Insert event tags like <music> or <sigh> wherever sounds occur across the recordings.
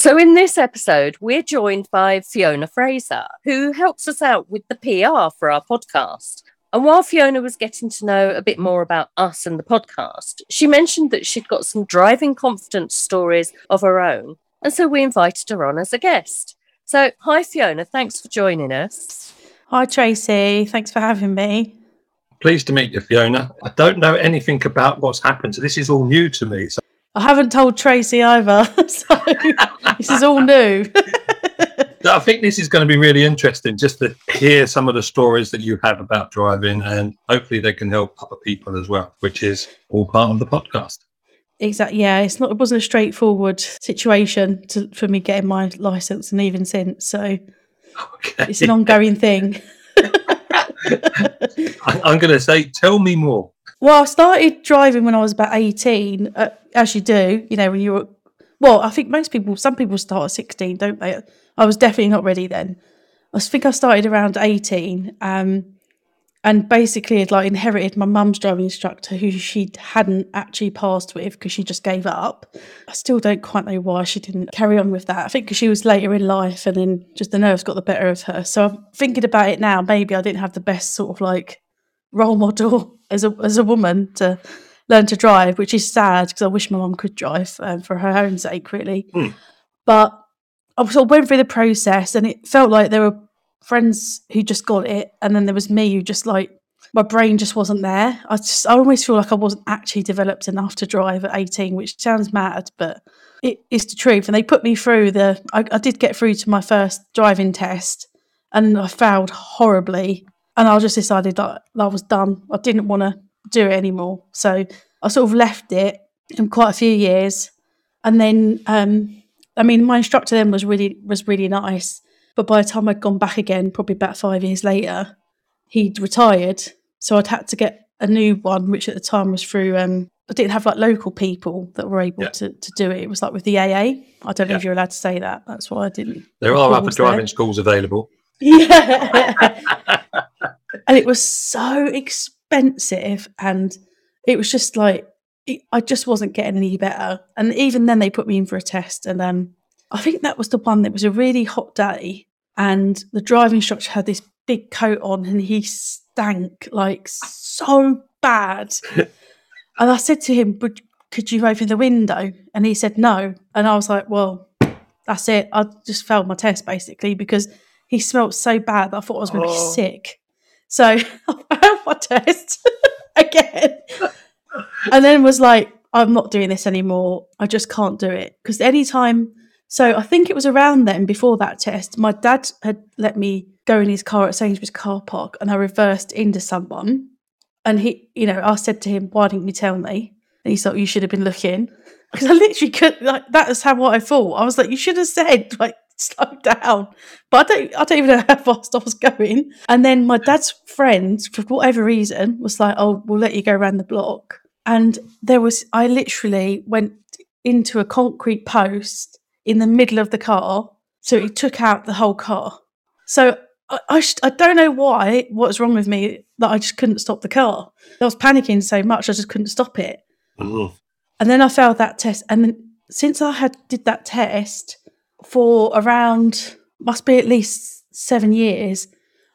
So, in this episode, we're joined by Fiona Fraser, who helps us out with the PR for our podcast. And while Fiona was getting to know a bit more about us and the podcast, she mentioned that she'd got some driving confidence stories of her own. And so we invited her on as a guest. So, hi, Fiona. Thanks for joining us. Hi, Tracey. Thanks for having me. Pleased to meet you, Fiona. I don't know anything about what's happened, so this is all new to me. So I haven't told Tracey either, <laughs> so this is all new. <laughs> I think this is going to be really interesting just to hear some of the stories that you have about driving, and hopefully they can help other people as well, which is all part of the podcast. Exactly. Yeah, it's not. It wasn't a straightforward situation to, for me getting my license, and even since, so okay. it's an ongoing thing. <laughs> I'm going to say, tell me more. Well, I started driving when I was about 18, uh, as you do, you know, when you were, well, I think most people, some people start at 16, don't they? I was definitely not ready then. I think I started around 18. Um, and basically had like inherited my mum's driving instructor who she hadn't actually passed with because she just gave up i still don't quite know why she didn't carry on with that i think because she was later in life and then just the nerves got the better of her so i'm thinking about it now maybe i didn't have the best sort of like role model as a as a woman to learn to drive, which is sad because I wish my mum could drive um, for her own sake, really. Mm. But I sort of went through the process, and it felt like there were friends who just got it, and then there was me who just like my brain just wasn't there. I just I always feel like I wasn't actually developed enough to drive at 18, which sounds mad, but it is the truth. And they put me through the I, I did get through to my first driving test, and I failed horribly and I just decided that I was done. I didn't want to do it anymore. So I sort of left it in quite a few years. And then, um, I mean, my instructor then was really was really nice. But by the time I'd gone back again, probably about five years later, he'd retired. So I'd had to get a new one, which at the time was through. Um, I didn't have like local people that were able yeah. to, to do it. It was like with the AA. I don't know yeah. if you're allowed to say that. That's why I didn't. There are other driving there. schools available. <laughs> Yeah. <laughs> and it was so expensive and it was just like I just wasn't getting any better. And even then they put me in for a test and um I think that was the one that was a really hot day and the driving instructor had this big coat on and he stank like so bad. <laughs> and I said to him, But could you open the window? And he said no. And I was like, Well, that's it. I just failed my test basically because he smelled so bad that I thought I was going to oh. be sick. So <laughs> I failed my test <laughs> again. and then was like, I'm not doing this anymore. I just can't do it. Because anytime, so I think it was around then before that test, my dad had let me go in his car at Sainsbury's car park and I reversed into someone. And he, you know, I said to him, Why didn't you tell me? And he thought, You should have been looking. Because I literally could, like, that was how what I thought. I was like, You should have said, like, <laughs> slow down. But I don't I don't even know how fast I was going. And then my dad's friend, for whatever reason, was like, Oh, we'll let you go around the block. And there was I literally went into a concrete post in the middle of the car. So it took out the whole car. So I, I, I don't know why, what's wrong with me that I just couldn't stop the car. I was panicking so much, I just couldn't stop it. Mm-hmm. And then I failed that test. And then since I had did that test, for around must be at least seven years,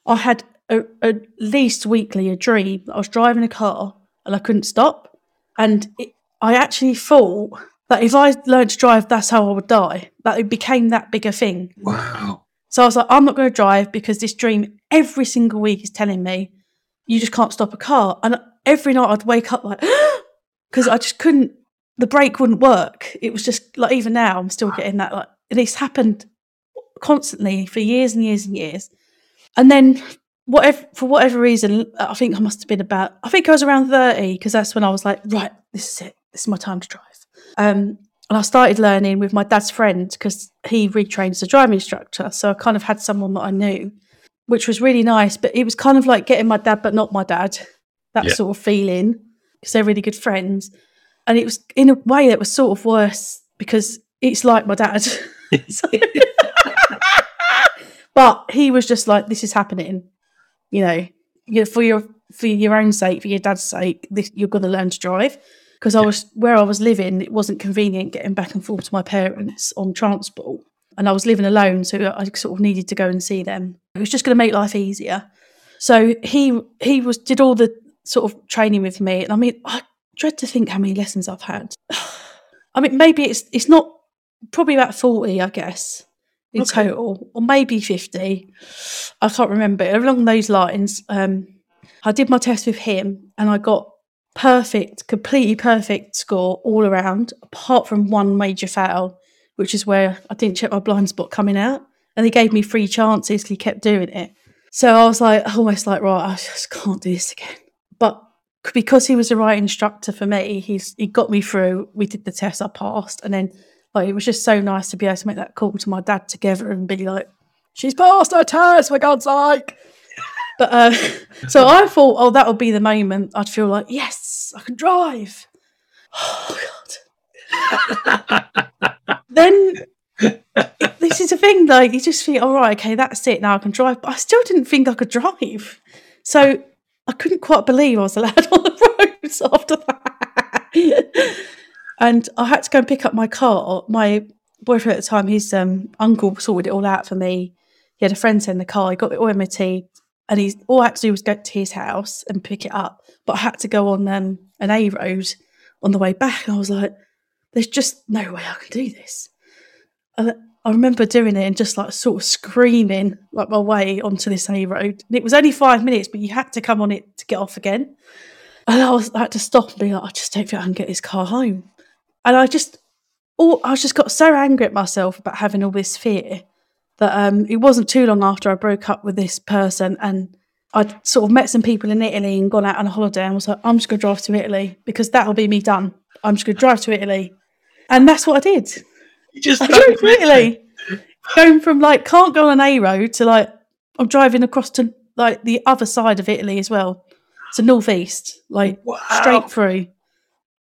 I had a, at least weekly a dream. I was driving a car and I couldn't stop, and it, I actually thought that if I learned to drive, that's how I would die. That it became that big a thing. Wow. So I was like, I'm not going to drive because this dream every single week is telling me you just can't stop a car. And every night I'd wake up like, <gasps> because I just couldn't, the brake wouldn't work. It was just like, even now, I'm still getting that like this happened constantly for years and years and years. And then whatever for whatever reason, I think I must have been about I think I was around 30 because that's when I was like, right, this is it. This is my time to drive. Um, and I started learning with my dad's friend because he retrained as a driving instructor. So I kind of had someone that I knew, which was really nice. But it was kind of like getting my dad, but not my dad, that Yeah. sort of feeling because they're really good friends. And it was in a way that was sort of worse because it's like my dad. <laughs> <laughs> <laughs> But he was just like, this is happening, you know, you for your for your own sake, for your dad's sake, this, you're going to learn to drive. Because I was where I was living, it wasn't convenient getting back and forth to my parents on transport, and I was living alone, so I sort of needed to go and see them. It was just going to make life easier. So he he was did all the sort of training with me, and I mean, I dread to think how many lessons I've had. <sighs> I mean, maybe it's it's not probably about forty, I guess, in Okay. total, or maybe fifty. I can't remember. Along those lines, um, I did my test with him, and I got perfect, completely perfect score all around, apart from one major foul, which is where I didn't check my blind spot coming out, and he gave me three chances. He kept doing it, so I was like, almost like, right, I just can't do this again. But because he was the right instructor for me, he's he got me through. We did the test, I passed, and then like it was just so nice to be able to make that call to my dad together and be like, "She's passed her test for God's sake." <laughs> But uh, so I thought, oh, that would be the moment I'd feel like, yes, I can drive. Oh <laughs> God. then this is a thing, like you just think, all right, okay, that's it. Now I can drive. But I still didn't think I could drive. So I couldn't quite believe I was allowed <laughs> on the roads after that. And I had to go and pick up my car. My boyfriend at the time, his um, uncle sorted it all out for me. He had a friend send the car. He got all MOT, and he's all I had to do was go to his house and pick it up. But I had to go on um, an A road on the way back, and I was like, "There's just no way I can do this." And I remember doing it and just like sort of screaming like my way onto this A road. And it was only five minutes, but you had to come on it to get off again. And I was I had to stop and be like, I just don't think I can get this car home. And I just, oh, I just got so angry at myself about having all this fear that um, it wasn't too long after I broke up with this person and I'd sort of met some people in Italy and gone out on a holiday and was like, I'm just going to drive to Italy because that'll be me done. I'm just going to drive to Italy. And that's what I did. You just I drove to Italy. <laughs> Going from like can't go on an A road to like I'm driving across to like the other side of Italy as well. To northeast, like Wow. straight through.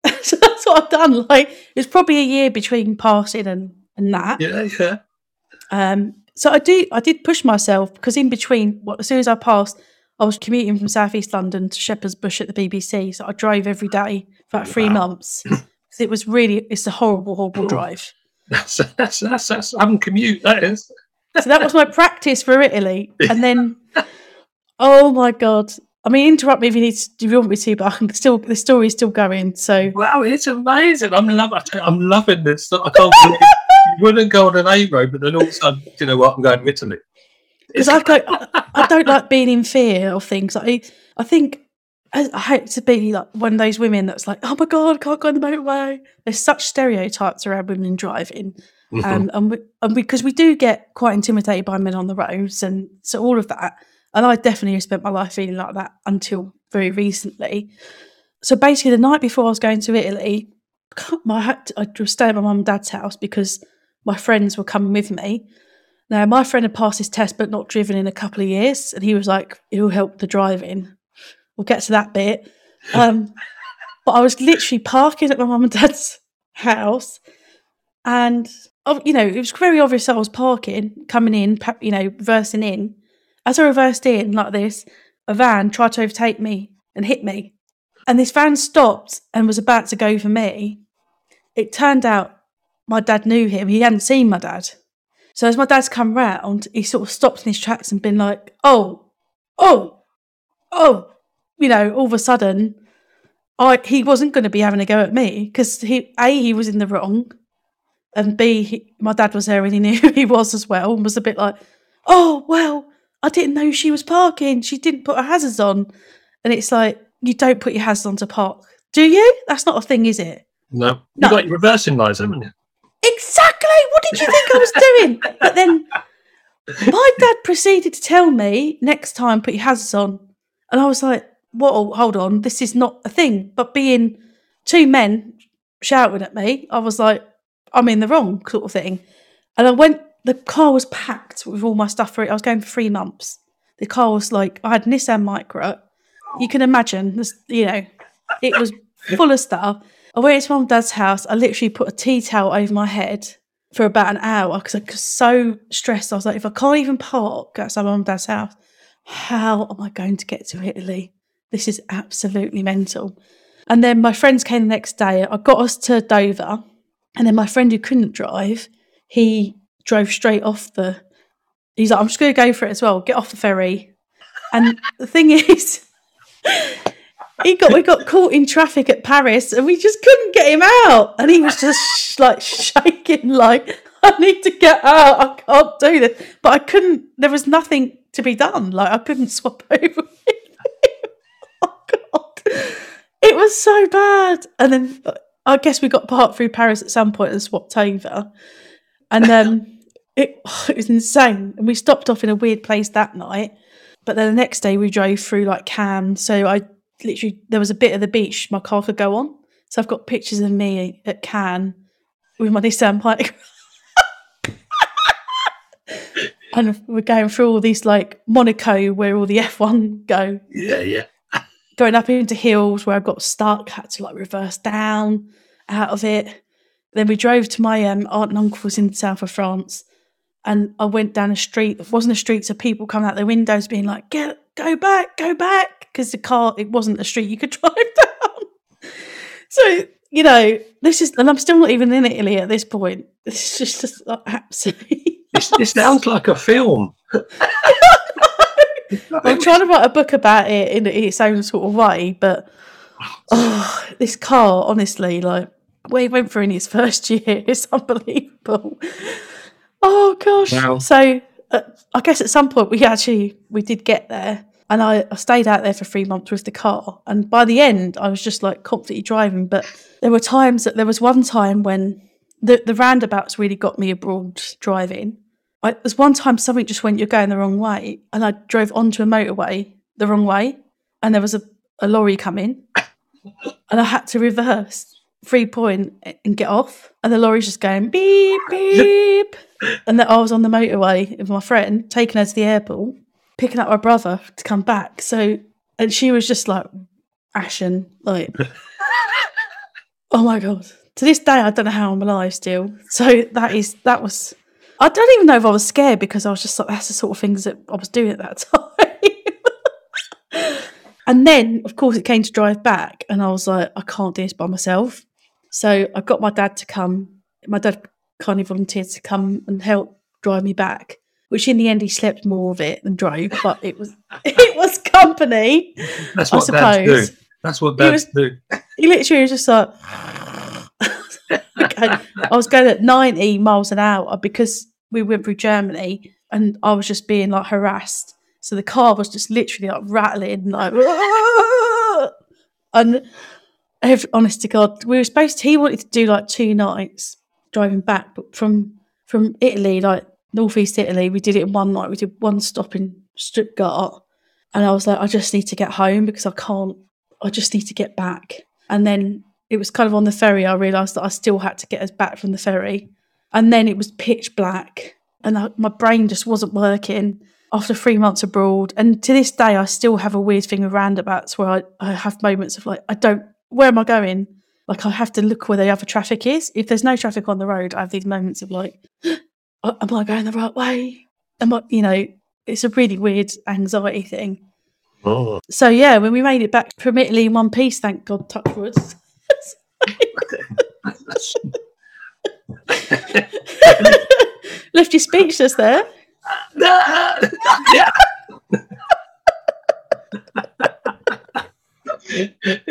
<laughs> so what I've done. Like it's probably a year between passing and, and that. Yeah, yeah. Um, so I do, I did push myself because in between, well, as soon as I passed, I was commuting from Southeast London to Shepherd's Bush at the BBC. So I drove every day for about three Wow. months. 'Cause It was really, it's a horrible, horrible drive. That's that's that's that's uncommute. That is. So that was my practice for Italy. <laughs> And then, oh my God. I mean, interrupt me if you need to, if you want me to, but I can still, the story's still going. So Wow, it's amazing. I'm loving. I'm loving this. I can't believe you wouldn't go on an A road, but then all of a sudden, you know what? I'm going to Italy. because I don't, I don't like being in fear of things. I, I think I, hate to be like one of those women that's like, oh my god, I can't go on the motorway. There's such stereotypes around women in driving, um, and, we, and because we do get quite intimidated by men on the roads, and so all of that. And I definitely have spent my life feeling like that until very recently. So basically, the night before I was going to Italy, <laughs> I had to, I was staying at my mum and dad's house because my friends were coming with me. Now, my friend had passed his test but not driven in a couple of years, and he was like, "It'll help the driving." We'll get to that bit. Um, <laughs> but I was literally parking at my mum and dad's house, and oh, you know, it was very obvious I was parking, coming in, you know, reversing in. As I reversed in like this, a van tried to overtake me and hit me, and this van stopped and was about to go for me. It turned out my dad knew him; he hadn't seen my dad. So as my dad's come round, he sort of stopped in his tracks and been like, "Oh, oh, oh," you know. All of a sudden, I he wasn't going to be having a go at me because he a he was in the wrong, and b he, my dad was there and he knew who he was as well and was a bit like, "Oh well, I didn't know she was parking. She didn't put her hazards on," and it's like you don't put your hazards on to park, do you? That's not a thing, is it? No, you No. got your reversing lights, haven't you? Exactly. What did you think I was doing? But then my dad proceeded to tell me next time put your hazards on, and I was like, "Whoa, oh, hold on, this is not a thing." But being two men shouting at me, I was like, I'm in the wrong sort of thing. And I went, the car was packed with all my stuff for it. I was going for three months. The car was like, I had Nissan Micra. You can imagine, this, you know, it was full of stuff. I went to mum dad's house. I literally put a tea towel over my head for about an hour because I was so stressed. I was like, if I can't even park outside mum and dad's house, how am I going to get to Italy? This is absolutely mental. And then my friends came the next day. I got us to Dover. And then my friend who couldn't drive, he drove straight off the. He's like, I'm just going to go for it as well. Get off the ferry. And the thing <laughs> is, he got we got caught in traffic at Paris, and we just couldn't get him out. And he was just sh- like shaking, like I need to get out. I can't do this. But I couldn't. There was nothing to be done. Like I couldn't <laughs> swap over. <laughs> oh God, it was so bad. And then I guess we got part through Paris at some point and swapped over. And um, it, <sighs> it was insane. And we stopped off in a weird place that night. But then the next day we drove through like Cannes. So I literally, there was a bit of the beach my car could go on. So I've got pictures of me at Cannes with my Nissan Micra. <laughs> and we're going through all these like Monaco where all the <laughs> F1 go Yeah, yeah. going up into hills where I got stuck, had to like reverse down out of it. Then we drove to my um, aunt and uncle's in the south of France, and I went down a street. It wasn't a street, so people coming out their windows being like, "Get, go back, go back," because the car it wasn't a street you could <laughs> drive down. so you know, this is, and I'm still not even in Italy at this point. It's just, just like, absolutely. This, this sounds like a film. <laughs> I'm trying to write a book about it in its own sort of way, but oh, this car, honestly, like what he went through in his first <laughs> year is unbelievable. Oh gosh! Wow. So uh, I guess at some point we actually we did get there, and I, I stayed out there for three months with the car, and by the end I was just like confidently driving. But there were times that there was one time when the the roundabouts really got me abroad driving. I, there's one time something just went, you're going the wrong way. And I drove onto a motorway the wrong way. And there was a, a lorry coming. <coughs> And I had to reverse three point and get off. And the lorry's just going beep, beep. And that I was on the motorway with my friend, taking her to the airport, picking up my brother to come back. So, and she was just like ashen, like, <laughs> oh my God. To this day, I don't know how I'm alive still. So that is, that was, I don't even know if I was scared because I was just like, that's the sort of things that I was doing at that <laughs> time. and then, of course, it came to drive back, and I was like, I can't do this by myself. So I got my dad to come. My dad kindly volunteered to come and help drive me back. Which in the end he slept more of it than drove, but it was <laughs> it was company. That's I what dads do. suppose. That's what He dads was- do. He literally was just like, <laughs> okay. I was going at 90 miles an hour because we went through Germany and I was just being like harassed. So the car was just literally like rattling, like, <laughs> and honest to God, we were supposed to, he wanted to do like two nights driving back, but from from Italy, like northeast Italy, we did it in one night. We did one stop in Stuttgart, and I was like, I just need to get home because I can't. I just need to get back. And then it was kind of on the ferry. I realised that I still had to get us back from the ferry, and then it was pitch black, and I, my brain just wasn't working after three months abroad. And to this day, I still have a weird thing with roundabouts where I, I have moments of like, I don't. Where am I going? Like I have to look where the other traffic is. If there's no traffic on the road, I have these moments of like, <gasps> oh, am I going the right way? Am I, you know, it's a really weird anxiety thing. Oh, So yeah, when we made it back from Italy in one piece, thank God, touch wood. <laughs> <laughs> Left you speechless there. <laughs> yeah.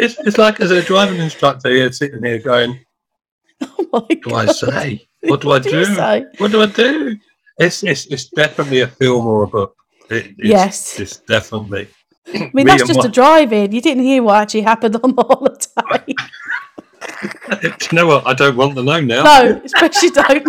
It's, it's like as a driving instructor, you're sitting here going, <laughs> Oh my "What do I say? What do I do do? say? What do I do?" It's it's, it's definitely a film or a book. It, it's, Yes. it's definitely. I mean, Me that's just my- a drive-in. You didn't hear what actually happened on the <laughs> holiday. <laughs> Do you know what? I don't want to know now. no, especially don't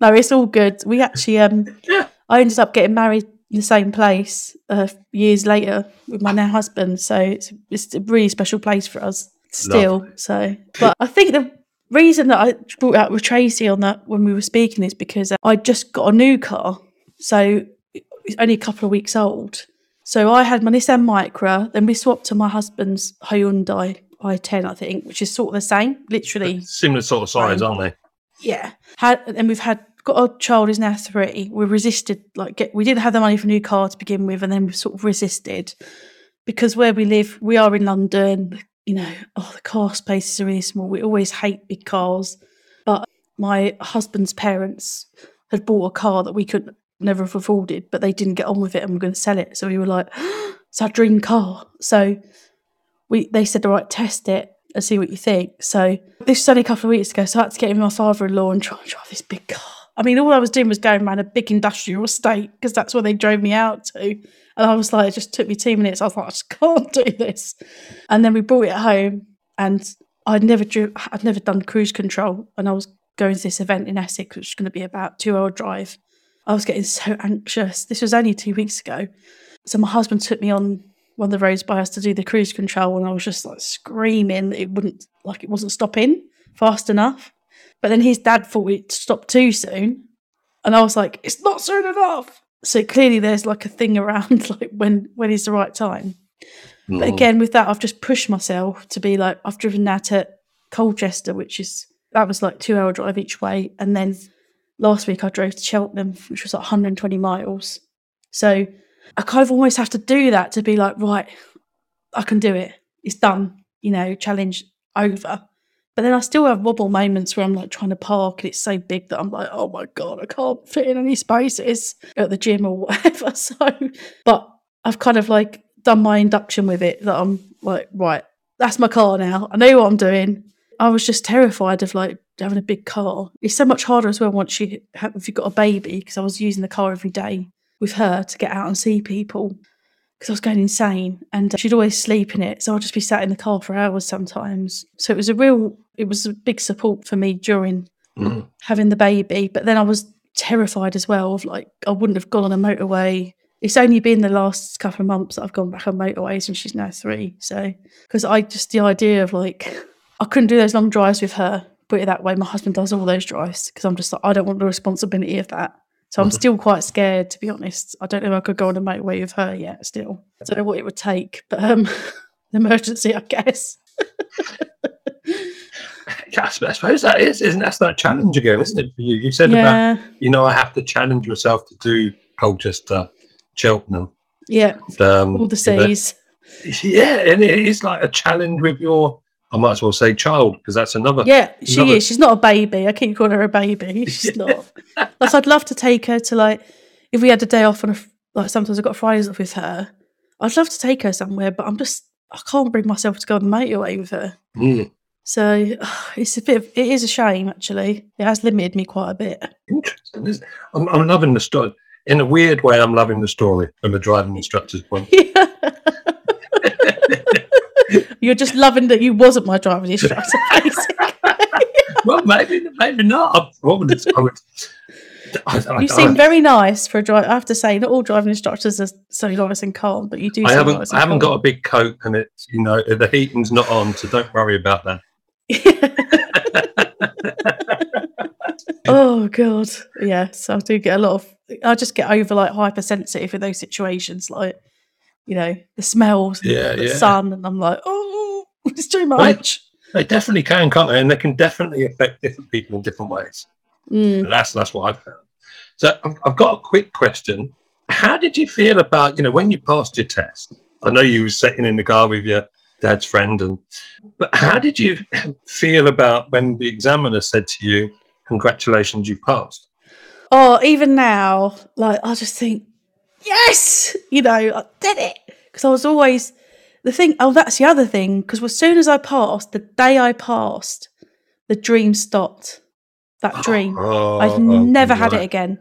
no, it's all good. We actually, um, Yeah. I ended up getting married the same place uh, years later with my now husband. So it's it's a really special place for us still. So, but I think the reason that I brought out with Tracey on that when we were speaking is because I just got a new car, so it's only a couple of weeks old. So I had my Nissan Micra, then we swapped to my husband's Hyundai i10, I think, which is sort of the same, literally. Similar sort of size, Right. aren't they? Yeah. Had and we've had got our child is now three. We resisted like get we didn't have the money for a new car to begin with, and then we sort of resisted because where we live, we are in London. You know, oh, the car spaces are really small. We always hate big cars, but my husband's parents had bought a car that we could never have afforded, but they didn't get on with it and were going to sell it. So we were like, <gasps> it's our dream car. So we they said, all right, test it and see what you think. So this was only a couple of weeks ago, so I had to get in my father-in-law and try and drive this big car. I mean, all I was doing was going around a big industrial estate because that's where they drove me out to. And I was like, it just took me two minutes. I was like, I just <laughs> can't do this. And then we brought it home, and I'd never drew, I'd never done cruise control, and I was going to this event in Essex, which was going to be about two hour drive. I was getting so anxious. This was only two weeks ago. So my husband took me on one of the roads by us to do the cruise control, and I was just like screaming it wouldn't, like it wasn't stopping fast enough. But then his dad thought it stopped too soon, and I was like, "It's not soon enough." So clearly, there's like a thing <laughs> around like when when is the right time. But again, with that, I've just pushed myself to be like, I've driven that to Colchester, which is that was like two hour drive each way, and then last week I drove to Cheltenham, which was like 120 miles. So I kind of almost have to do that to be like, right, I can do it. It's done. You know, challenge over. But then I still have wobble moments where I'm like trying to park and it's so big that I'm like, oh my God, I can't fit in any spaces at the gym or <laughs> whatever. <laughs> So, but I've kind of like done my induction with it that I'm like, right, that's my car now. I know what I'm doing. I was just terrified of like having a big car. It's so much harder as well once you have, if you've got a baby because I was using the car every day with her to get out and see people because I was going insane and she'd always sleep in it. So I'd just be sat in the car for hours sometimes. So it was a real, it was a big support for me during Mm. having the baby. But then I was terrified as well of like, I wouldn't have gone on a motorway. It's only been the last couple of months that I've gone back on motorways and she's now three. So, because I just, the idea of like, I couldn't do those long drives with her, put it that way. My husband does all those drives because I'm just like, I don't want the responsibility of that. So I'm still quite scared, to be honest. I don't know if I could go on a motorway with her yet. Still, I don't know what it would take, but um, an <laughs> emergency, I guess. <laughs> Yeah, I suppose that is, isn't that's that challenge again, isn't it? For you, you said about you know I have to challenge myself to do Colchester, Cheltenham, yeah, um, all the seas. Yeah, and it is like a challenge with your. I might as well say child because that's another. Yeah, she another- is. She's not a baby. I keep calling her a baby. <laughs> She's not. Like, I'd love to take her to like, if we had a day off on a like sometimes I've got Fridays off with her. I'd love to take her somewhere, but I'm just I can't bring myself to go on the motorway with her. Mm, So <sighs> it's a bit. Of, it is a shame actually. It has limited me quite a bit. interesting. I'm, I'm loving the story. In a weird way, I'm loving the story from the driving instructor's point. <laughs> You're just loving that you wasn't my driving instructor, basically. <laughs> well, maybe, maybe not. I, would I would, I, I, You seem very nice for a driver. I have to say, not all driving instructors are so nice and calm, but you do. I seem haven't. nice I haven't got a big coat, and it's you know the heating's not on, so don't worry about that. <laughs> oh god, yes, I do get a lot of. I just get over like hypersensitive in those situations, like you know the smells, and Yeah, the yeah. sun, and I'm like, oh, <laughs> it's too much. They definitely can, can't they? And they can definitely affect different people in different ways. Mm. That's that's what I've found. So I've, I've got a quick question. How did you feel about you know when you passed your test? I know you were sitting in the car with your dad's friend, and but how did you <laughs> feel about when the examiner said to you, "Congratulations, you passed"? Oh, even now, like I just think, yes, you know, I did it because I was always the thing. Oh, that's the other thing. Because as soon as I passed, the day I passed, the dream stopped. That dream. Oh, I've never had it again.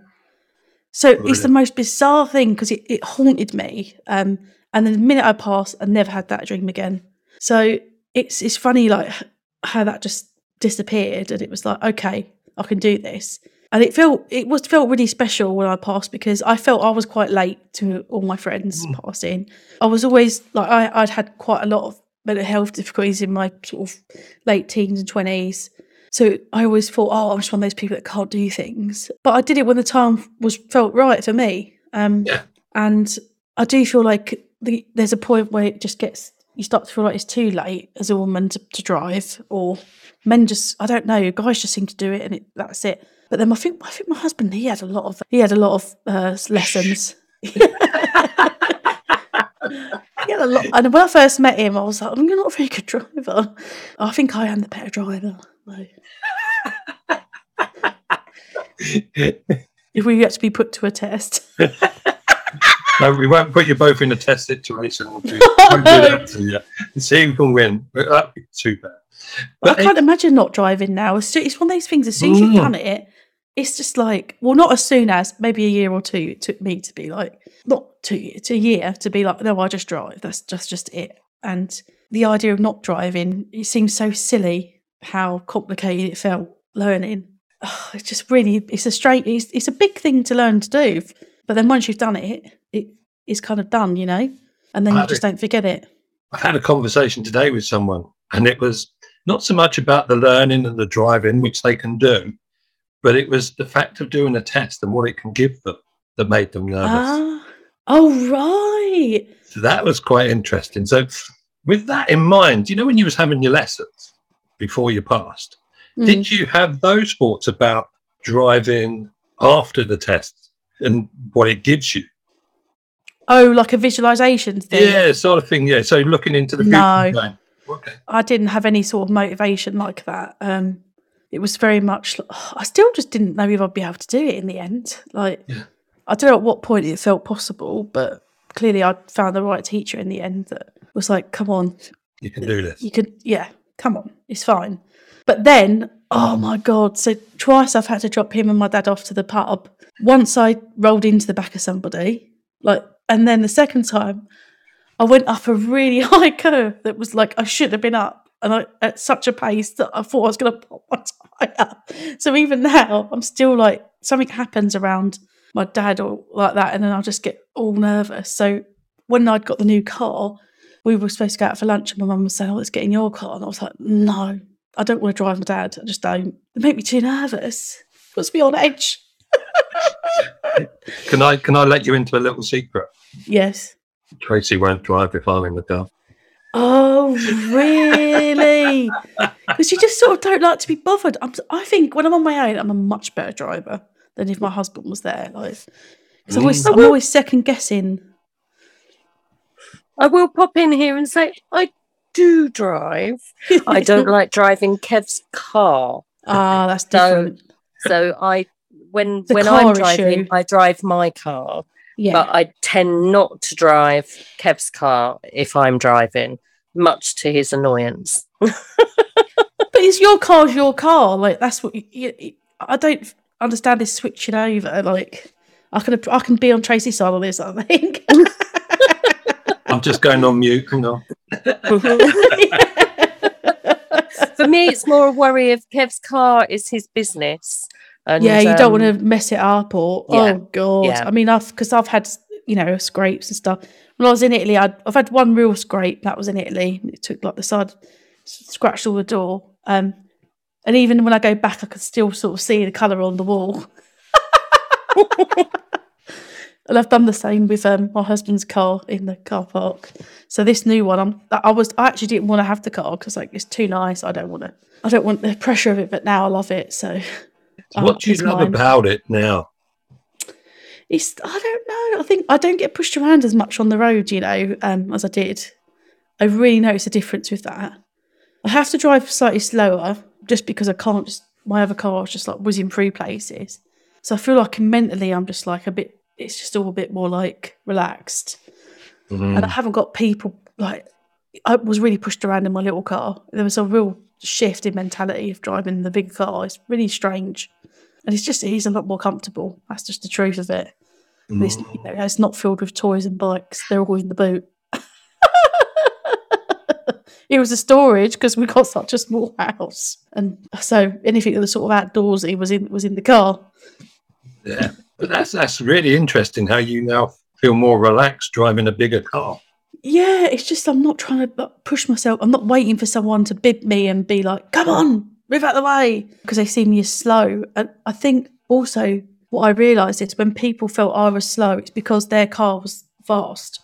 So it's the most bizarre thing because it, it haunted me. Um, and then the minute I passed, I never had that dream again. So it's it's funny like how that just disappeared, and it was like, okay, I can do this. And it felt it was felt really special when I passed because I felt I was quite late to all my friends Mm. passing. I was always like I, I'd had quite a lot of mental health difficulties in my sort of late teens and twenties. So I always thought, oh, I'm just one of those people that can't do things. But I did it when the time was felt right for me. Um, Yeah. And I do feel like the, there's a point where it just gets, you start to feel like it's too late as a woman to, to drive, or men just, I don't know, guys just seem to do it and it, that's it. But then I think, I think my husband, he had a lot of, he had a lot of uh, lessons. <laughs> he had a lot, and when I first met him, I was like, "I'm not a very good driver." I think I am the better driver. If we get to be put to a test, <laughs> no, we won't put you both in a test situation. <laughs> We'll do, won't do that to you. And see who can win. But That'd be too bad. I can't imagine not driving now. It's, it's one of those things. As soon as you've Mm. done it, it's just like, well, not as soon as maybe a year or two. It took me to be like, not two years, to a year to be like, no, I just drive. That's just just it. And the idea of not driving, it seems so silly how complicated it felt learning. Oh, <sighs> it's just really, it's a straight, it's, it's a big thing to learn to do. But then once you've done it, it is kind of done, you know, and then I you just agree. don't forget it. I had a conversation today with someone, and it was not so much about the learning and the driving, which they can do, but it was the fact of doing a test and what it can give them that made them nervous. Ah, oh right. So that was quite interesting. So, with that in mind, you know, when you was having your lessons before you passed, Mm. did you have those thoughts about driving after the test and what it gives you? Oh, like a visualization thing. Yeah, sort of thing. Yeah. So looking into the future. No. going, Okay. I didn't have any sort of motivation like that. Um, it was very much. li- <sighs> I still just didn't know if I'd be able to do it in the end. Like, Yeah. I don't know at what point it felt possible, but clearly I found the right teacher in the end that was like, "Come on, You can do this. you could, yeah, come on, it's fine." But then, oh my god! So twice I've had to drop him and my dad off to the pub. Once I rolled into the back of somebody, like, and then the second time I went up a really <laughs> high curve that was like I should have been up, and I at such a pace that I thought I was going to pop my tire. So even now, I'm still like something happens around my dad or like that, and then I'll just get all nervous. So when I'd got the new car, we were supposed to go out for lunch, and my mum was saying, "Oh, let's get in your car," and I was like, "No, I don't want to drive my dad. I just don't. It make me too nervous. It Puts me on edge." Can I can I let you into a little secret? Yes. Tracey won't drive if I'm in the car. Oh, really? <laughs> Because you just sort of don't like to be bothered. I'm, I think when I'm on my own, I'm a much better driver than if my husband was there. Like, 'cause I'm always, Mm. I'm always second guessing. I will pop in here and say I do drive. I don't <laughs> like driving Kev's car. Ah, that's So, different. So I when The when I'm driving, issue. I drive my car. Yeah. But I tend not to drive Kev's car if I'm driving, much to his annoyance. <laughs> but it's your car's your car. Like that's what you, you, I don't understand this switching over. Like I can I can be on Tracey's side on this. I think. <laughs> I'm just going on mute. Hang on. <laughs> For me, it's more a worry if Kev's car is his business. And, yeah, you don't want um, to mess it up or yeah, oh god. yeah. I mean, I've because I've had you know scrapes and stuff. When I was in Italy, I'd, I've had one real scrape. That was in Italy. It took like the side, scratched all the door. Um, and even when I go back, I can still sort of see the colour on the wall. and I've done the same with um, my husband's car in the car park. So this new one, I'm I was I actually didn't want to have the car because like it's too nice. I don't want to. I don't want the pressure of it, but now I love it. So So what do you love about it now? It's I don't know. I think I don't get pushed around as much on the road, you know, um, as I did. I really notice a difference with that. I have to drive slightly slower just because I can't just my other car is just like whizzing through places. So I feel like mentally I'm just like a bit it's just all a bit more like relaxed. Mm. And I haven't got people like I was really pushed around in my little car. There was a real shift in mentality of driving the big car. It's really strange. And it's just is a lot more comfortable. That's just the truth of it. And It's, you know, it's not filled with toys and bikes. They're all in the boot. <laughs> it was a storage because we got such a small house, and so anything that was sort of outdoorsy was in was in the car. Yeah, but that's that's really interesting. How you now feel more relaxed driving a bigger car. Yeah, it's just I'm not trying to push myself. I'm not waiting for someone to bid me and be like, "Come on, move out the way because they see me as slow. And I think also what I realised is when people felt I was slow, it's because their car was fast.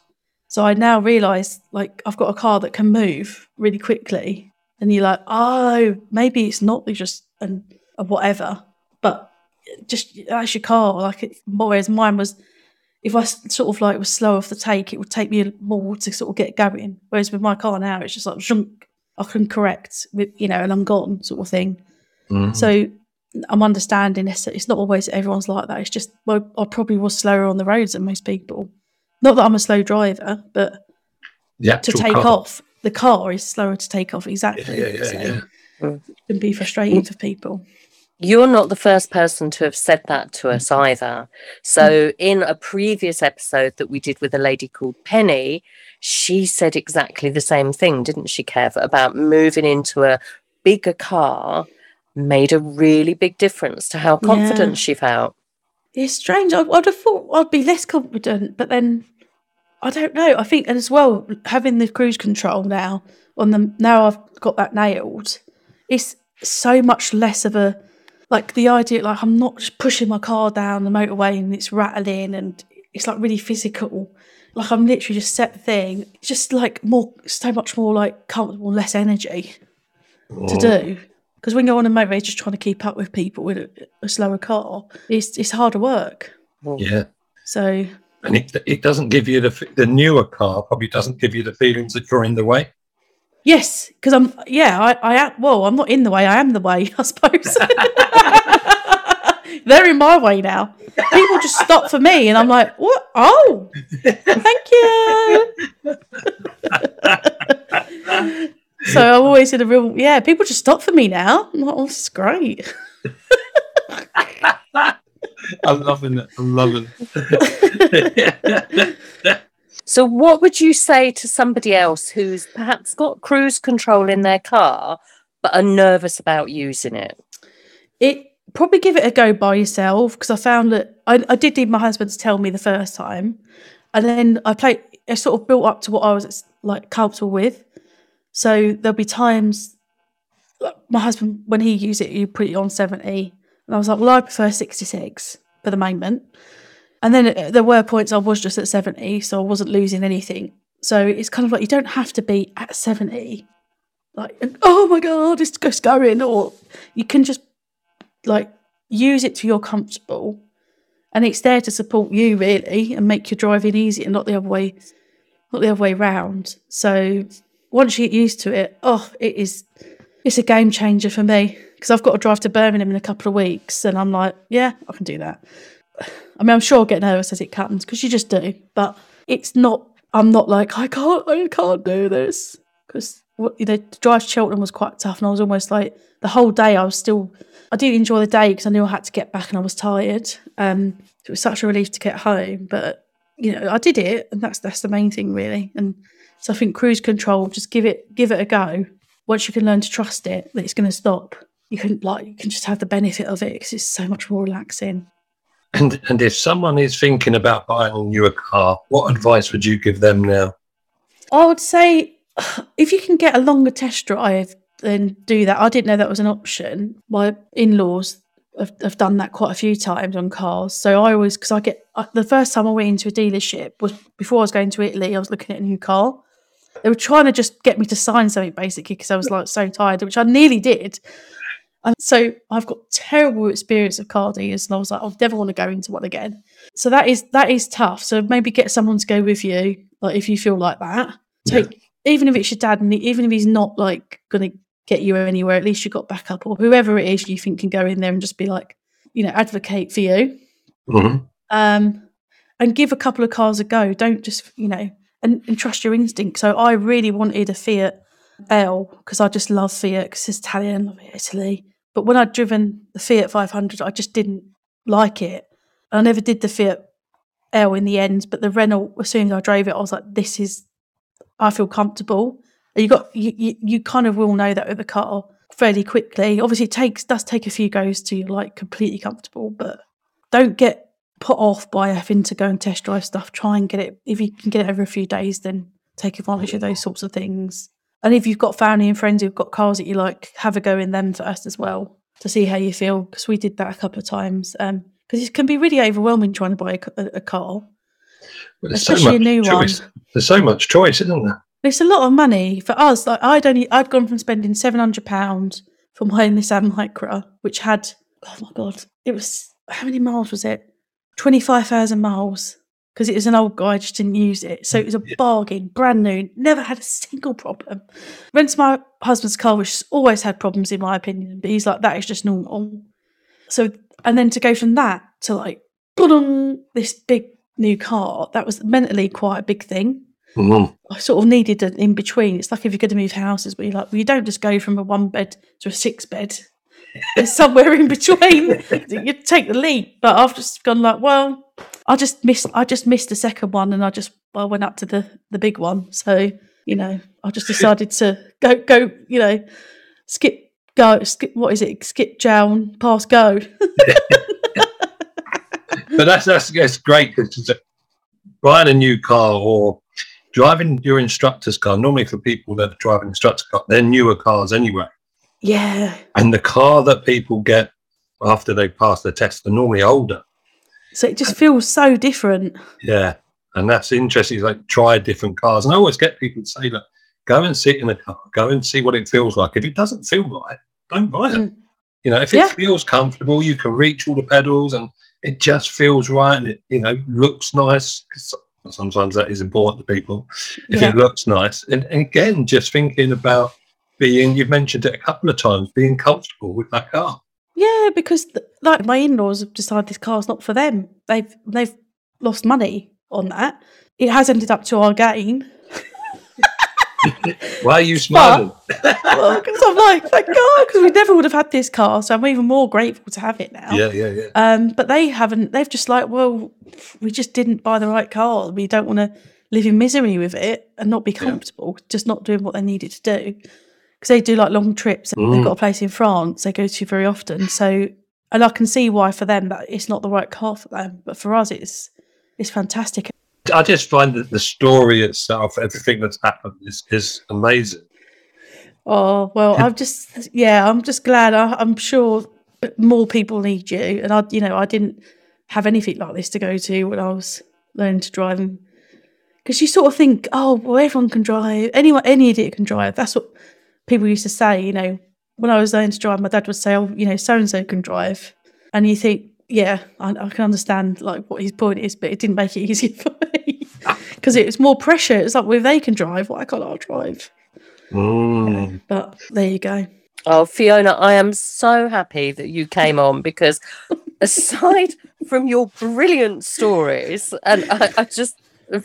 So I now realise like I've got a car that can move really quickly, and you're like, oh, maybe it's not just and whatever, but just that's your car. Like, it, whereas mine was, if I sort of like was slow off the take, it would take me more to sort of get going. Whereas with my car now, it's just like shunk, I can correct with you know, and I'm gone sort of thing. Mhm. So I'm understanding it's, it's not always everyone's like that. It's just well, I probably was slower on the roads than most people. Not that I'm a slow driver, but the to take car. off, the car is slower to take off. Exactly. Yeah, yeah, So yeah. It can be frustrating for people. You're not the first person to have said that to us mm. either. So, mm. in a previous episode that we did with a lady called Penny, she said exactly the same thing, didn't she, Kev? About moving into a bigger car made a really big difference to how Yeah. confident she felt. It's strange. I, I'd have thought I'd be less confident, but then I don't know. I think, and as well, having the cruise control now on the now I've got that nailed. It's so much less of a like the idea. Like I'm not just pushing my car down the motorway and it's rattling and it's like really physical. Like I'm literally just set the thing. It's just like more, so much more like comfortable, less energy to oh. do. Because when you're on a motorway, just trying to keep up with people with a, a slower car, it's it's harder work. Yeah. So And it, it doesn't give you the the newer car probably doesn't give you the feelings that you're in the way. yes, because I'm yeah I I well I'm not in the way I am the way <laughs> I suppose. <laughs> They're in my way now. People just stop for me, and I'm like, what? Oh, thank you. so I'm always in a real yeah. People just stop for me now. I'm like, oh, this is great. <laughs> I'm loving it. I'm loving it. <laughs> So, what would you say to somebody else who's perhaps got cruise control in their car but are nervous about using it? it probably give it a go by yourself because I found that I, I did need my husband to tell me the first time, and then I played. It sort of built up to what I was like comfortable with. So there'll be times, like my husband when he used it, you put it on seventy, and I was like, well, I prefer sixty six for the moment. And then uh, there were points I was just at seventy, so I wasn't losing anything. So it's kind of like you don't have to be at seventy, like oh my god, it's just going, or you can just like use it till you're comfortable. And it's there to support you really and make your driving easy and not the other way not the other way round. So once you get used to it oh it is it's a game changer for me. Because i've got to drive to birmingham in a couple of weeks and i'm like yeah i can do that. <sighs> I mean i'm sure i'll get nervous as it comes because you just do. But it's not i'm not like i can't i can't do this. Because you know to drive to cheltenham was quite tough and i was almost like the whole day i was still I did enjoy the day because I knew I had to get back and I was tired. Um, it was such a relief to get home, but you know I did it, and that's that's the main thing really. And so I think cruise control, just give it give it a go. Once you can learn to trust it, that it's going to stop. You can like you can just have the benefit of it because it's so much more relaxing. And and if someone is thinking about buying a newer car, what advice would you give them now? I would say <sighs> if you can get a longer test drive, then do that. I didn't know that was an option. My in-laws have, have done that quite a few times on cars. So I always because I get I, the first time I went into a dealership was before I was going to Italy. I was looking at a new car. They were trying to just get me to sign something basically because I was like so tired, which I nearly did. And so I've got terrible experience of car dealers, and I was like, I never want to go into one again. So that is that is tough. So maybe get someone to go with you, like if you feel like that. Take even if it's your dad, and even if he's not like going to get you anywhere, at least you got backup or whoever it is you think can go in there and just be like, you know, advocate for you. hmm Um, and give a couple of cars a go. Don't just, you know, and, and trust your instinct. So I really wanted a Fiat L because I just love Fiat because it's Italian, love Italy. But when I'd driven the Fiat 500, I just didn't like it. I never did the Fiat L in the end, but the Renault, as soon as I drove it, I was like, this is, I feel comfortable. You got, you, you, you kind of will know that with a car fairly quickly. Obviously, it takes, does take a few goes to like completely comfortable, but don't get put off by having to go and test drive stuff. Try and get it, if you can get it over a few days, then take advantage of those sorts of things. And if you've got family and friends who've got cars that you like, have a go in them first as well to see how you feel. Because we did that a couple of times. Um, because it can be really overwhelming trying to buy a, a, a car. There's Especially so a new choice. There's so much choice, isn't there? It's a lot of money for us. Like I'd only I'd gone from spending seven hundred pounds for my Nissan Micra, which had oh my god, it was how many miles was it? Twenty five thousand miles because it was an old guy, I just didn't use it. So it was a bargain, brand new, never had a single problem. Went to my husband's car, which always had problems in my opinion, but he's like that is just normal. So and then to go from that to like this big new car, that was mentally quite a big thing. Mhm. I sort of needed an in between. It's like if you're going to move houses, where you're like, well, you don't just go from a one bed to a six bed. There's somewhere in between. <laughs> you take the leap. But I've just gone like, well, I just missed. I just missed the second one, and I just I went up to the the big one. So you know, I just decided to go go. You know, skip go skip. What is it? Skip down past go. <laughs> But that's that's, that's great because buying a new car or driving your instructor's car. Normally, for people that are driving instructor car, they're newer cars anyway. yeah. And the car that people get after they pass the test are normally older. So it just feels so different. Yeah. And that's interesting. It's like try different cars. And I always get people to say, look, go and sit in a car, go and see what it feels like. If it doesn't feel right, don't buy it. Mm. You know, if it Yeah. feels comfortable, you can reach all the pedals and it just feels right and it, you know, looks nice. Sometimes that is important to people. If Yeah. it looks nice. And, and again, just thinking about being, you've mentioned it a couple of times, being comfortable with that car. Yeah, because th- like my in-laws have decided this car's not for them. They've they've lost money on that. It has ended up to our gain. Why are you smiling? Because I'm like, thank God, because we never would have had this car. So I'm even more grateful to have it now. yeah, yeah, yeah. Um, but they haven't. They've just like, well, we just didn't buy the right car. We don't want to live in misery with it and not be comfortable. Just not doing what they needed to do because they do like long trips. and They've Mm. got a place in France they go to very often. So, and I can see why for them that it's not the right car for them. But for us, it's it's fantastic. I just find that the story itself, everything that's happened, is, is amazing. Oh well, I'm just yeah, I'm just glad. I, I'm sure more people need you, and I, you know, I didn't have anything like this to go to when I was learning to drive, because you sort of think, oh, well, everyone can drive, anyone, any idiot can drive. That's what people used to say. You know, when I was learning to drive, my dad would say, oh, you know, so and so can drive, and you think, yeah, I, I can understand like what his point is, but it didn't make it easier <laughs> for me because it was more pressure. It's like, well, if they can drive, why can't I drive? Mm. But there you go. Oh, Fiona, I am so happy that you came on because aside <laughs> from your brilliant stories, and I, I just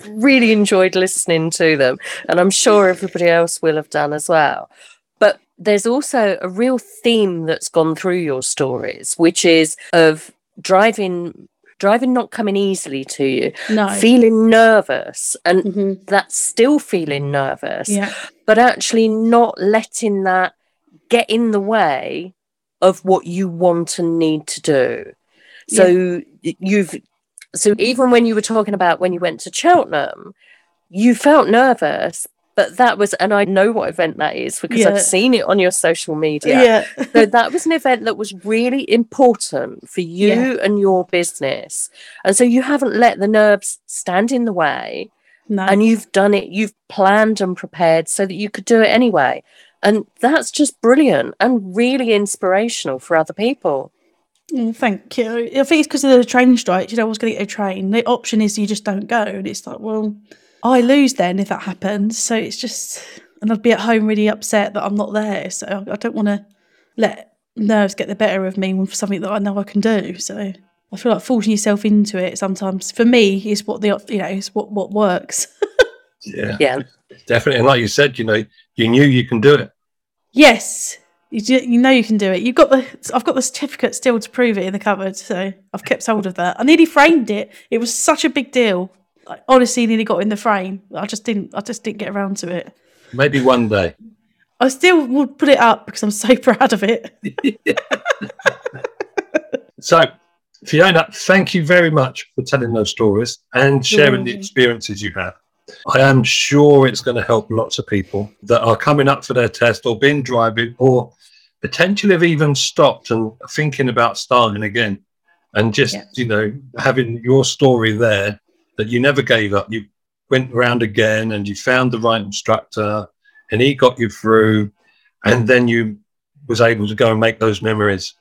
really enjoyed listening to them, and I'm sure everybody else will have done as well. But there's also a real theme that's gone through your stories, which is of driving driving not coming easily to you, No. feeling nervous, and Mhm. that's still feeling nervous Yeah. but actually not letting that get in the way of what you want and need to do. So y- you've so even when you were talking about when you went to Cheltenham, you felt nervous, but that was and I know what event that is because Yeah. I've seen it on your social media. Yeah. So that was an event that was really important for you Yeah. and your business. And so you haven't let the nerves stand in the way no. and you've done it you've planned and prepared so that you could do it anyway and that's just brilliant and really inspirational for other people thank you. I think it's because of the train strike. You know, I was going to get a train. The option is you just don't go, and it's like, well, I lose then if that happens. So it's just, and I'd be at home really upset that I'm not there. So I I don't want to let nerves get the better of me with something that I know I can do. So I feel like forcing yourself into it sometimes for me is what the you know is what what works. <laughs> Yeah, yeah definitely. And like you said, you know, you knew you can do it. yes. You, do, you know you can do it. You've got the. I've got the certificate still to prove it in the cupboard, so I've kept hold of that. I nearly framed it. It was such a big deal. I honestly nearly got in the frame. I just didn't. I just didn't get around to it. Maybe one day. I still would put it up because I'm so <laughs> proud of it. <laughs> So, Fiona, thank you very much for telling those stories and sharing the experiences you have. I am sure it's going to help lots of people that are coming up for their test or been driving or potentially have even stopped and thinking about starting again. And just, Yeah. you know, having your story there that you never gave up. You went around again and you found the right instructor and he got you through and then you was able to go and make those memories.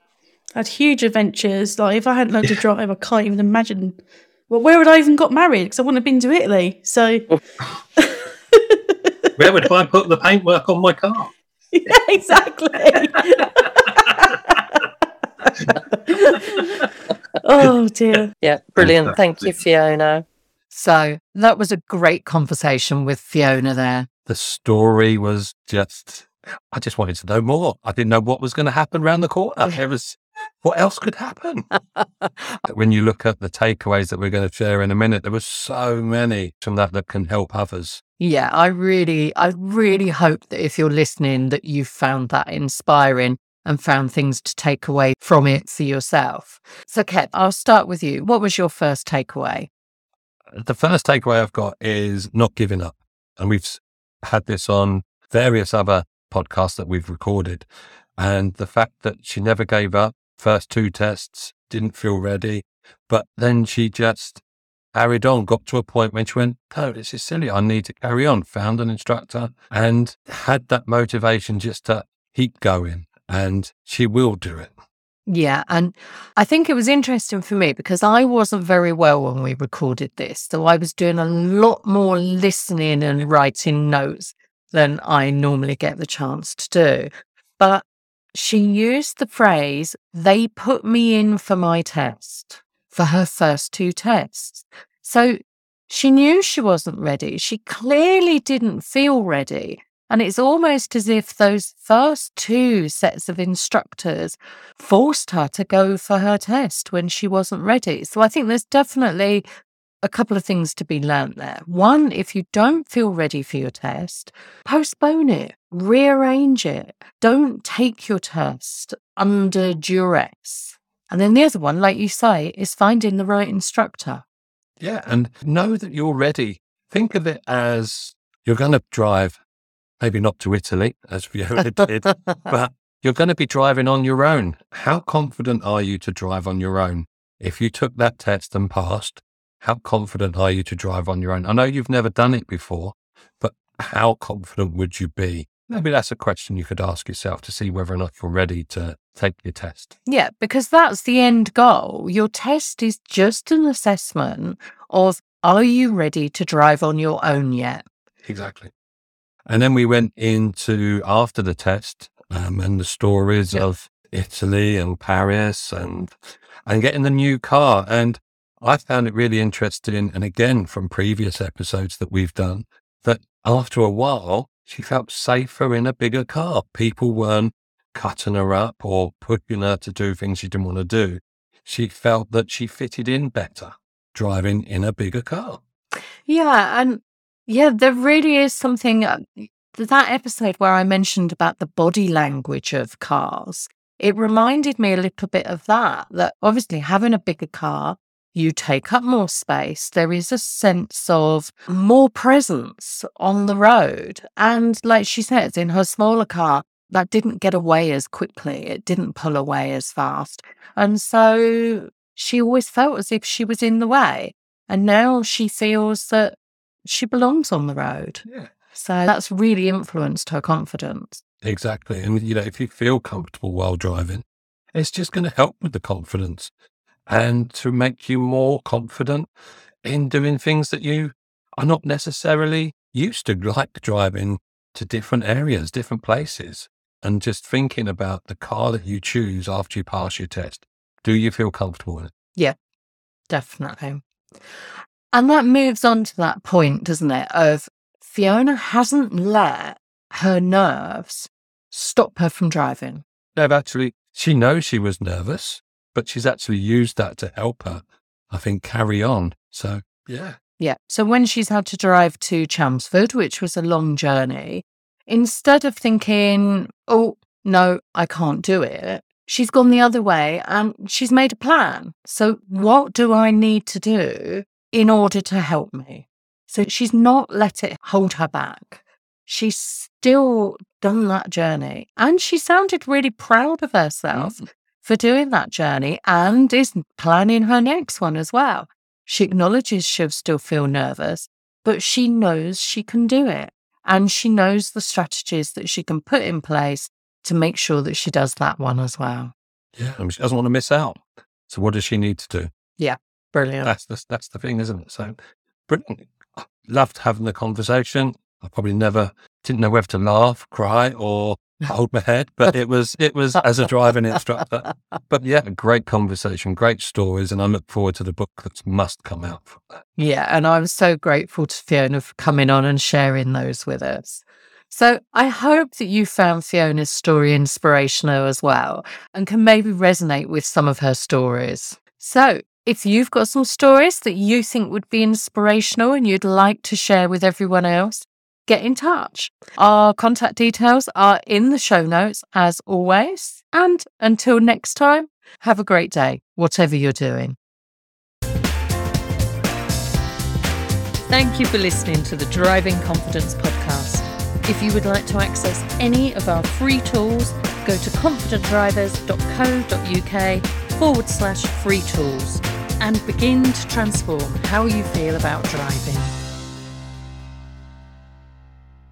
I had huge adventures. Like if I hadn't learned to drive, I can't even imagine. Well, where would I even got married? Because I wouldn't have been to Italy. So oh. <laughs> Where would I put the paintwork on my car? yeah, exactly. <laughs> <laughs> oh dear. Yeah, brilliant. Thank you, Fiona. So that was a great conversation with Fiona there. the story was just I just wanted to know more. I didn't know what was going to happen around the corner. There was what else could happen? <laughs> when you look at the takeaways that we're going to share in a minute, there were so many from that that can help others. Yeah, I really, I really hope that if you're listening, that you found that inspiring and found things to take away from it for yourself. So, Kev, I'll start with you. What was your first takeaway? The first takeaway I've got is not giving up. And we've had this on various other podcasts that we've recorded. And the fact that she never gave up, first two tests, didn't feel ready, but then she just carried on, got to a point when she went, No, this is silly. I need to carry on. Found an instructor and had that motivation just to keep going. And she will do it. Yeah, and I think it was interesting for me because I wasn't very well when we recorded this. So I was doing a lot more listening and writing notes than I normally get the chance to do. But she used the phrase, they put me in for my test, for her first two tests. So she knew she wasn't ready. She clearly didn't feel ready. And it's almost as if those first two sets of instructors forced her to go for her test when she wasn't ready. So I think there's definitely a couple of things to be learnt there. One, if you don't feel ready for your test, postpone it, rearrange it. Don't take your test under duress. And then the other one, like you say, is finding the right instructor. Yeah. And know that you're ready. Think of it as you're going to drive, maybe not to Italy, as Fiona did, but you're going to be driving on your own. How confident are you to drive on your own? If you took that test and passed, how confident are you to drive on your own? I know you've never done it before, but how confident would you be? Maybe that's a question you could ask yourself to see whether or not you're ready to take your test. Yeah, because that's the end goal. Your test is just an assessment of are you ready to drive on your own yet? Exactly. And then we went into after the test um, and the stories Yeah. of Italy and Paris and and getting the new car. And I found it really interesting. And again, from previous episodes that we've done, that after a while, she felt safer in a bigger car. People weren't cutting her up or pushing her to do things she didn't want to do. She felt that she fitted in better driving in a bigger car. Yeah, and yeah, there really is something uh, that episode where I mentioned about the body language of cars. It reminded me a little bit of that, that obviously having a bigger car, you take up more space. There is a sense of more presence on the road. And like she says, in her smaller car, that didn't get away as quickly. It didn't pull away as fast. And so she always felt as if she was in the way. And now she feels that she belongs on the road. Yeah. So that's really influenced her confidence. Exactly. And, you know, if you feel comfortable while driving, it's just going to help with the confidence and to make you more confident in doing things that you are not necessarily used to, like driving to different areas, different places, and just thinking about the car that you choose after you pass your test. Do you feel comfortable in it? Yeah, definitely. And that moves on to that point, doesn't it? Of Fiona hasn't let her nerves stop her from driving. They've actually, she knows she was nervous, but she's actually used that to help her, I think, carry on. So, yeah. Yeah. So when she's had to drive to Chelmsford, which was a long journey, instead of thinking, oh, no, I can't do it, she's gone the other way and she's made a plan. So what do I need to do in order to help me? So she's not let it hold her back. She's still done that journey. And she sounded really proud of herself Mm. for doing that journey and is planning her next one as well. She acknowledges she'll still feel nervous, but she knows she can do it. And she knows the strategies that she can put in place to make sure that she does that one as well. Yeah. I mean, she doesn't want to miss out. So what does she need to do? Brilliant. That's the, that's the thing, isn't it? So brilliant. I Loved having the conversation. I probably never didn't know whether to laugh, cry, or <laughs> hold my head, but it was it was as a driving instructor. But yeah, a great conversation, great stories, and I look forward to the book that must come out from that. Yeah, and I'm so grateful to Fiona for coming on and sharing those with us. So I hope that you found Fiona's story inspirational as well and can maybe resonate with some of her stories. So if you've got some stories that you think would be inspirational and you'd like to share with everyone else, get in touch. Our contact details are in the show notes as always. And until next time, have a great day, whatever you're doing. Thank you for listening to the Driving Confidence podcast. If you would like to access any of our free tools, go to confidentdrivers.co.uk forward slash free tools and begin to transform how you feel about driving.